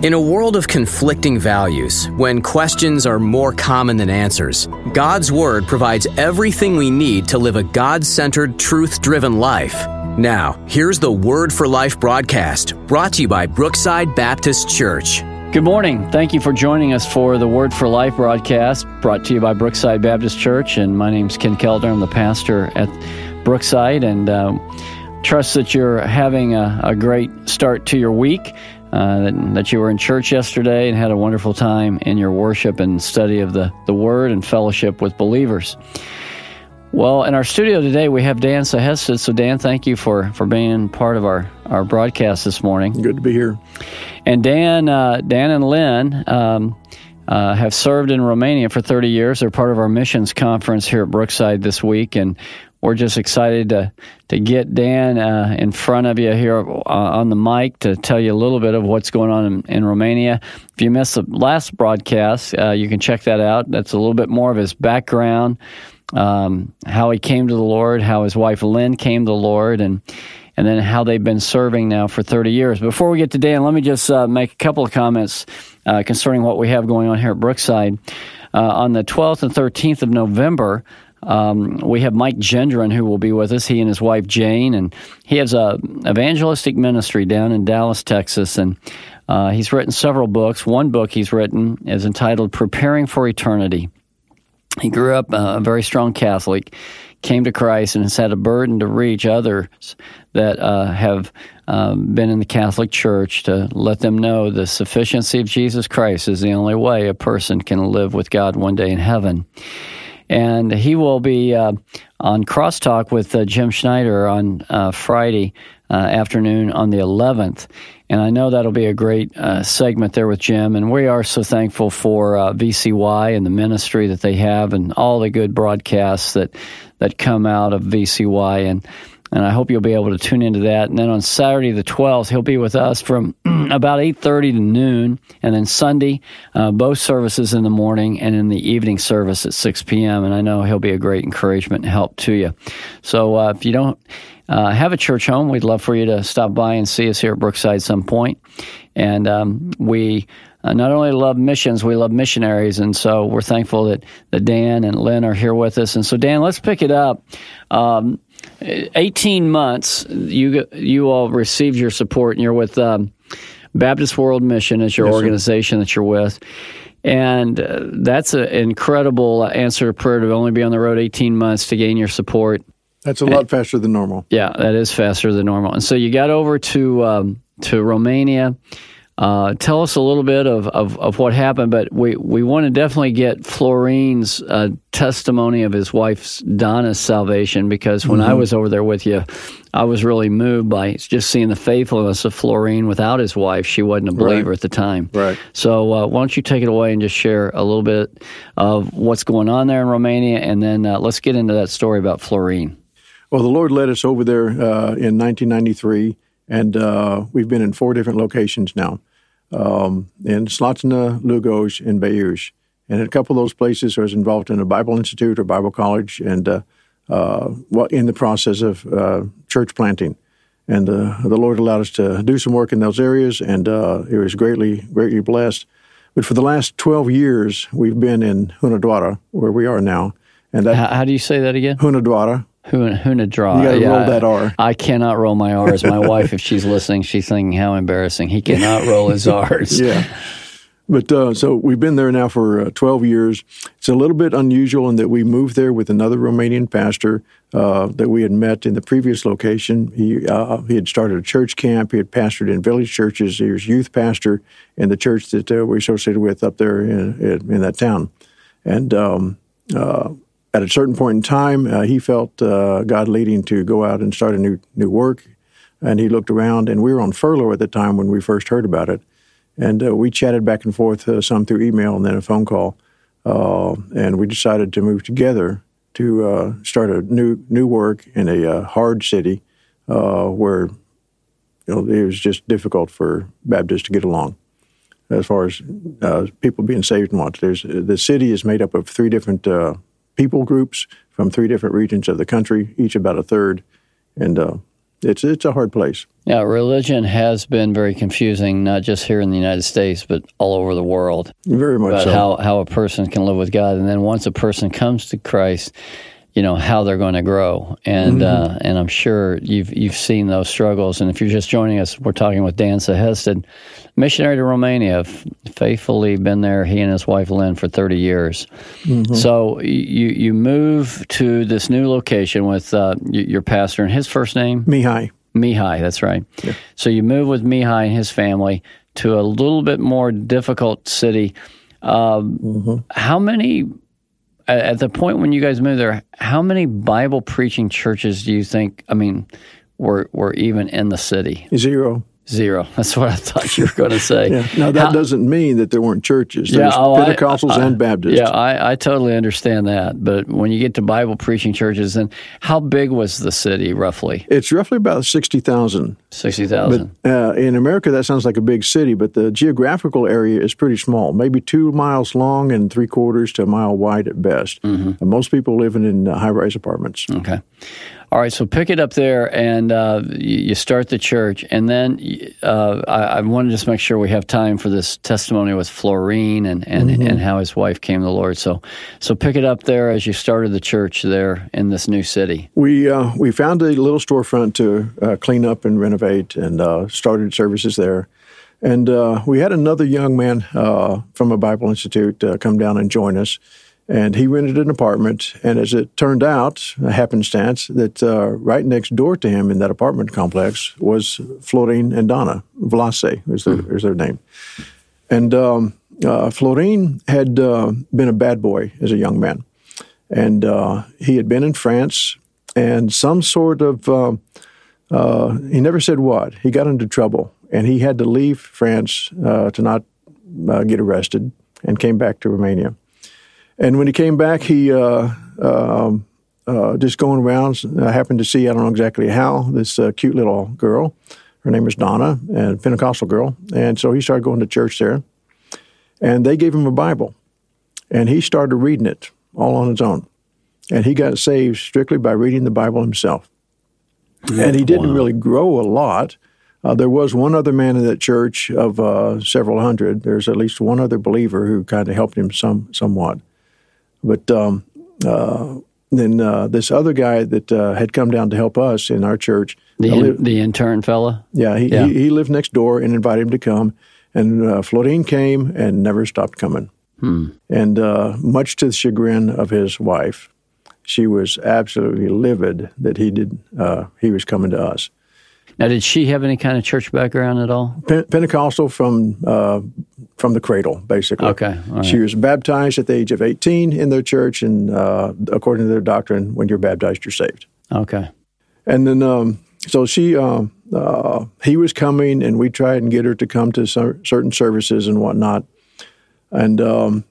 In a world of conflicting values, when questions are more common than answers, God's Word provides everything we need to live a God centered, truth driven life. Now, here's the Word for Life broadcast, brought to you by Brookside Baptist Church. Good morning. Thank you for joining us for the Word for Life broadcast, brought to you by Brookside Baptist Church. And my name's Ken Keltner. I'm the pastor at Brookside, and uh, trust that you're having a, a great start to your week uh, that, that, you were in church yesterday and had a wonderful time in your worship and study of the, the Word and fellowship with believers. Well, in our studio today, we have Dan Sahested. So, Dan, thank you for, for being part of our, our broadcast this morning. Good to be here. And Dan, uh, Dan and Lynn um, uh, have served in Romania for 30 years. They're part of our missions conference here at Brookside this week, and we're just excited to to get Dan uh, in front of you here uh, on the mic to tell you a little bit of what's going on in, in Romania. If you missed the last broadcast, uh, you can check that out. That's a little bit more of his background, um, how he came to the Lord, how his wife Lynn came to the Lord, and and then how they've been serving now for 30 years. Before we get to Dan, let me just uh, make a couple of comments uh, concerning what we have going on here at Brookside. Uh, on the 12th and 13th of November, um, we have Mike Gendron who will be with us. He and his wife Jane, and he has a evangelistic ministry down in Dallas, Texas, and uh, he's written several books. One book he's written is entitled "Preparing for Eternity." He grew up uh, a very strong Catholic, came to Christ, and has had a burden to reach others that uh, have um, been in the Catholic Church to let them know the sufficiency of Jesus Christ is the only way a person can live with God one day in heaven and he will be uh, on Crosstalk with uh, Jim Schneider on uh, Friday uh, afternoon on the 11th. And I know that'll be a great uh, segment there with Jim. And we are so thankful for uh, VCY and the ministry that they have and all the good broadcasts that, that come out of VCY. And and I hope you'll be able to tune into that. And then on Saturday the 12th, he'll be with us from about 8:30 to noon, and then Sunday, uh, both services in the morning and in the evening service at 6 p.m. And I know he'll be a great encouragement and help to you. So uh, if you don't uh, have a church home, we'd love for you to stop by and see us here at Brookside some point. And um, we uh, not only love missions, we love missionaries. And so we're thankful that, that Dan and Lynn are here with us. And so, Dan, let's pick it up. Um, 18 months, you you all received your support, and you're with um, Baptist World Mission as your yes, organization sir. that you're with. And uh, that's an incredible answer to prayer to only be on the road 18 months to gain your support. That's a lot and, faster than normal. Yeah, that is faster than normal. And so you got over to um, to Romania uh, tell us a little bit of, of, of, what happened, but we, we want to definitely get Florine's uh, testimony of his wife's Donna's salvation because when mm-hmm. I was over there with you, I was really moved by just seeing the faithfulness of Florine without his wife. She wasn't a believer right. at the time. Right. So uh, why don't you take it away and just share a little bit of what's going on there in Romania, and then uh, let's get into that story about Florine. Well, the Lord led us over there uh, in 1993, and uh, we've been in four different locations now um, in Slatina, Lugoj, and Beiuș. And a couple of those places I was involved in a Bible Institute or Bible College and uh, uh, in the process of uh, church planting. And uh, the Lord allowed us to do some work in those areas, and uh, it was greatly, greatly blessed. But for the last 12 years, we've been in Hunedoara, where we are now. And that, how, how do you say that again? Hunedoara. Hunadra. You got to yeah, roll that R. I cannot roll my R's. My wife, if she's listening, she's thinking how embarrassing. He cannot roll his R's. yeah. But uh, so we've been there now for uh, 12 years. It's a little bit unusual in that we moved there with another Romanian pastor uh, that we had met in the previous location. He uh, he had started a church camp. He had pastored in village churches. He was youth pastor in the church that uh, we're associated with up there in, in that town. And um, uh, at a certain point in time, uh, he felt uh, God leading to go out and start a new new work, and he looked around. And we were on furlough at the time when we first heard about it, and uh, we chatted back and forth uh, some through email and then a phone call, uh, and we decided to move together to uh, start a new new work in a hard city where you know it was just difficult for Baptists to get along as far as people being saved and what. There's the city is made up of three different people groups from three different regions of the country, each about a third. And uh, it's it's a hard place. Yeah, religion has been very confusing, not just here in the United States, but all over the world. Very much about so. how how a person can live with God, and then once a person comes to Christ, you know how they're going to grow, and Mm-hmm. uh, and I'm sure you've you've seen those struggles. And if you're just joining us, we're talking with Dan Sahested, missionary to Romania, faithfully been there. He and his wife Lynn for 30 years. Mm-hmm. So you you move to this new location with uh, your pastor and his first name. Mihai. Mihai, that's right. So you move with Mihai and his family to a little bit more difficult city. Um, How many, at the point when you guys moved there, how many Bible preaching churches do you think, I mean, were, were even in the city? Zero. Zero. That's what I thought you were going to say. Yeah. Now that How- doesn't mean that there weren't churches. There's oh, I- Pentecostals I- and Baptists. Yeah, I, I totally understand that. But when you get to Bible preaching churches, then how big was the city roughly? It's roughly about sixty thousand. 60,000. Uh, in America, that sounds like a big city, but the geographical area is pretty small, maybe two miles long and three quarters to a mile wide at best. Mm-hmm. And most people living in uh, high rise apartments. Okay. All right, so pick it up there, and uh, you, start the church, and then uh, I, I want to just make sure we have time for this testimony with Florine and and, and how his wife came to the Lord. So, so pick it up there as you started the church there in this new city. We uh, we found a little storefront to uh, clean up and renovate, and uh, started services there. And uh, we had another young man uh, from a Bible Institute uh, come down and join us. And he rented an apartment. And as it turned out, a happenstance, that uh, right next door to him in that apartment complex was Florine and Donna. Vlase is their, is their name. And um, uh, Florine had uh, been a bad boy as a young man. And uh, he had been in France and some sort of, uh, uh, he never said what, he got into trouble. And he had to leave France uh, to not uh, get arrested and came back to Romania. And when he came back, he uh, um, uh, just going around, I happened to see, I don't know exactly how, this uh, cute little girl. Her name is Donna, and a Pentecostal girl. And so he started going to church there. And they gave him a Bible. And he started reading it all on his own. And he got saved strictly by reading the Bible himself. And he didn't really grow a lot. Uh, there was one other man in that church of uh, several hundred. There's at least one other believer who kind of helped him some somewhat. But um, uh, then uh, this other guy that uh, had come down to help us in our church, The in, li- the intern fella. yeah, he, Yeah. He, he lived next door and invited him to come. And uh, Florine came and never stopped coming. And uh, much to the chagrin of his wife, she was absolutely livid that he did. Uh, he was coming to us. Now, did she have any kind of church background at all? Pentecostal from uh, from the cradle, basically. Okay, right. She was baptized at the age of 18 in their church, and uh, according to their doctrine, when you're baptized, you're saved. Okay. And then, um, so she, um, uh, he was coming, and we tried and get her to come to cer- certain services and whatnot. And um,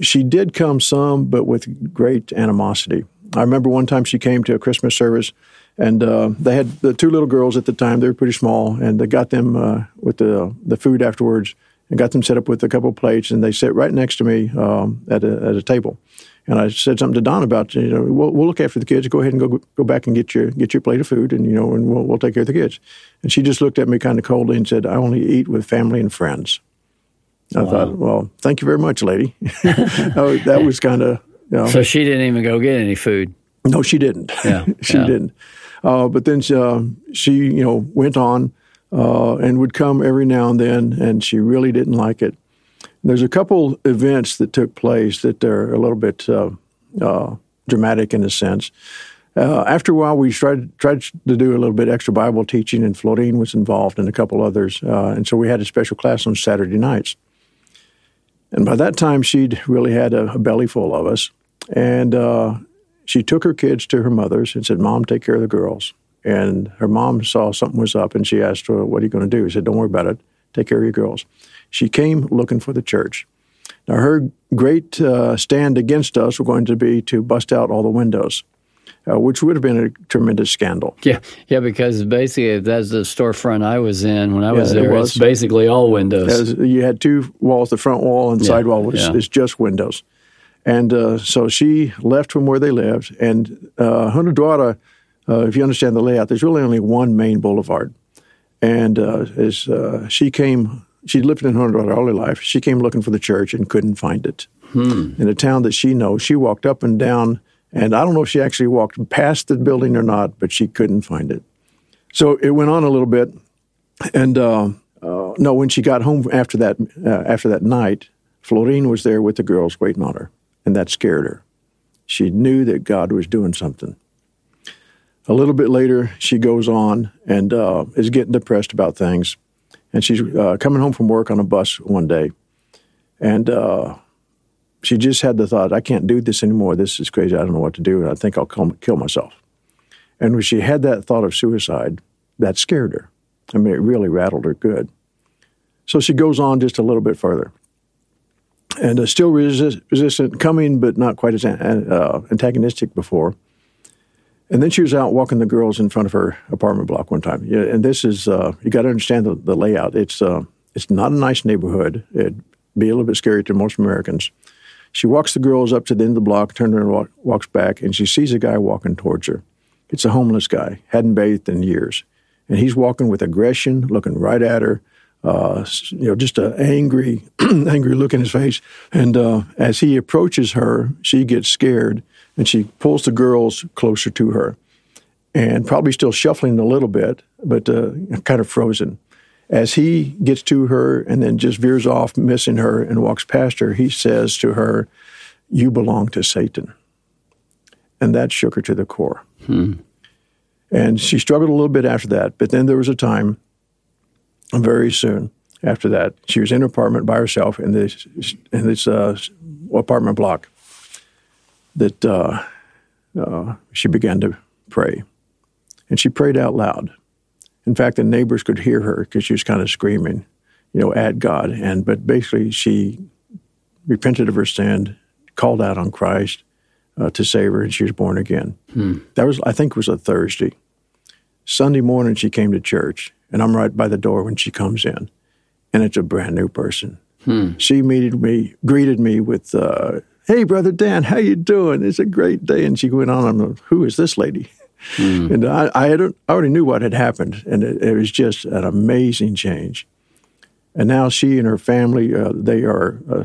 she did come some, but with great animosity. I remember one time she came to a Christmas service, and uh, they had the two little girls at the time. They were pretty small, and they got them uh, with the the food afterwards, and got them set up with a couple of plates, and they sat right next to me um, at a at a table. And I said something to Don about you know we'll, we'll look after the kids. Go ahead and go go back and get your get your plate of food, and you know and we'll we'll take care of the kids. And she just looked at me kind of coldly and said, "I only eat with family and friends." I thought, well, thank you very much, lady. oh, that was kind of you know, So she didn't even go get any food. no, she didn't. Yeah, she yeah. didn't. Uh, but then uh, she, you know, went on uh, and would come every now and then, and she really didn't like it. There's a couple events that took place that are a little bit uh, uh, dramatic in a sense. Uh, after a while, we tried tried to do a little bit extra Bible teaching, and Florine was involved, and a couple others, uh, and so we had a special class on Saturday nights. And by that time, she'd really had a, a belly full of us, and uh, she took her kids to her mother's and said, "Mom, take care of the girls." And her mom saw something was up, and she asked her, "What are you going to do?" He said, "Don't worry about it. Take care of your girls." She came looking for the church. Now, her great uh, stand against us were going to be to bust out all the windows, uh, which would have been a tremendous scandal. Yeah, yeah, because basically that's the storefront I was in when I was Yeah, it there. was. It's basically all windows. You had two walls, the front wall and the side wall was yeah. is just windows. And uh, so she left from where they lived, and uh, daughter uh, if you understand the layout, there's really only one main boulevard. And uh, as uh, she came, she lived in Hunter all her life. She came looking for the church and couldn't find it. Hmm. In a town that she knows, she walked up and down, and I don't know if she actually walked past the building or not, but she couldn't find it. So it went on a little bit, and uh, uh, no, when she got home after that uh, after that night, Florine was there with the girls waiting on her, and that scared her. She knew that God was doing something. A little bit later, she goes on and uh, is getting depressed about things. And she's uh, coming home from work on a bus one day. And uh, she just had the thought, I can't do this anymore. This is crazy. I don't know what to do. And I think I'll kill myself. And when she had that thought of suicide, that scared her. I mean, it really rattled her good. So she goes on just a little bit further. And uh, still resist, resistant, coming, but not quite as uh, antagonistic before. And then she was out walking the girls in front of her apartment block one time. Yeah, and this is uh, you got to understand the, the layout. It's uh, it's not a nice neighborhood. It'd be a little bit scary to most Americans. She walks the girls up to the end of the block, turns around, walk, walks back, and she sees a guy walking towards her. It's a homeless guy, hadn't bathed in years, and he's walking with aggression, looking right at her. Uh, you know, just an angry, angry look in his face. And uh, as he approaches her, she gets scared and she pulls the girls closer to her and probably still shuffling a little bit, but uh, kind of frozen. As he gets to her and then just veers off, missing her, and walks past her, he says to her, You belong to Satan. And that shook her to the core. Hmm. And she struggled a little bit after that, but then there was a time, very soon after that, she was in her apartment by herself in this in this uh, apartment block, that uh, uh, she began to pray. And she prayed out loud. In fact, the neighbors could hear her because she was kind of screaming, you know, at God. And but basically, she repented of her sin, called out on Christ uh, to save her, and she was born again. Hmm. That was, I think, it was a Thursday. Sunday morning, she came to church, and I'm right by the door when she comes in, and it's a brand new person. Hmm. She meted me, greeted me with uh, hey, brother Dan, how you doing? It's a great day. And she went on, I'm who is this lady? Mm. And I, I, I already knew what had happened, and it, it, was just an amazing change. And now she and her family, uh, they are uh,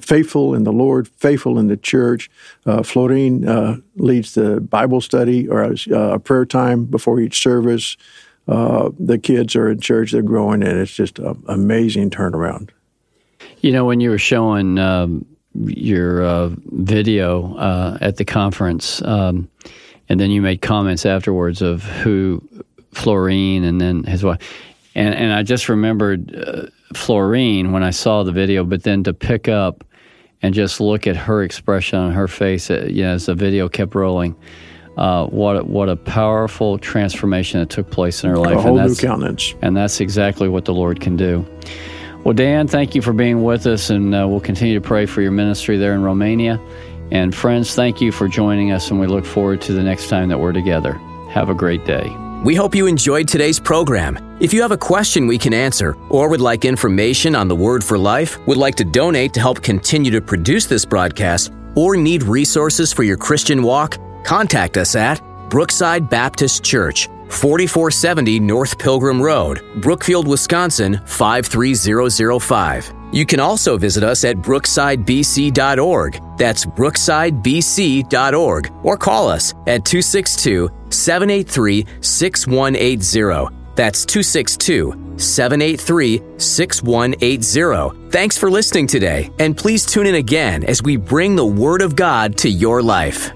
faithful in the Lord, faithful in the church. Uh, Florine uh, leads the Bible study or a, uh, a prayer time before each service. Uh, the kids are in church, they're growing, and it's just an amazing turnaround. You know, when you were showing um, your uh, video uh, at the conference, um, and then you made comments afterwards of who Florine and then his wife, and and I just remembered uh, Florine when I saw the video, but then to pick up and just look at her expression on her face, uh, you know, as the video kept rolling. Uh, what a, what a powerful transformation that took place in her life, a whole and new countenance, and that's exactly what the Lord can do. Well, Dan, thank you for being with us, and uh, we'll continue to pray for your ministry there in Romania. And friends, thank you for joining us, and we look forward to the next time that we're together. Have a great day. We hope you enjoyed today's program. If you have a question we can answer, or would like information on the Word for Life, would like to donate to help continue to produce this broadcast, or need resources for your Christian walk, contact us at Brookside Baptist Church, 4470 North Pilgrim Road, Brookfield, Wisconsin 53005. You can also visit us at brooksidebc.org. That's brooksidebc.org or call us at 262 783 6180. That's 262 783 6180. Thanks for listening today, and please tune in again as we bring the Word of God to your life.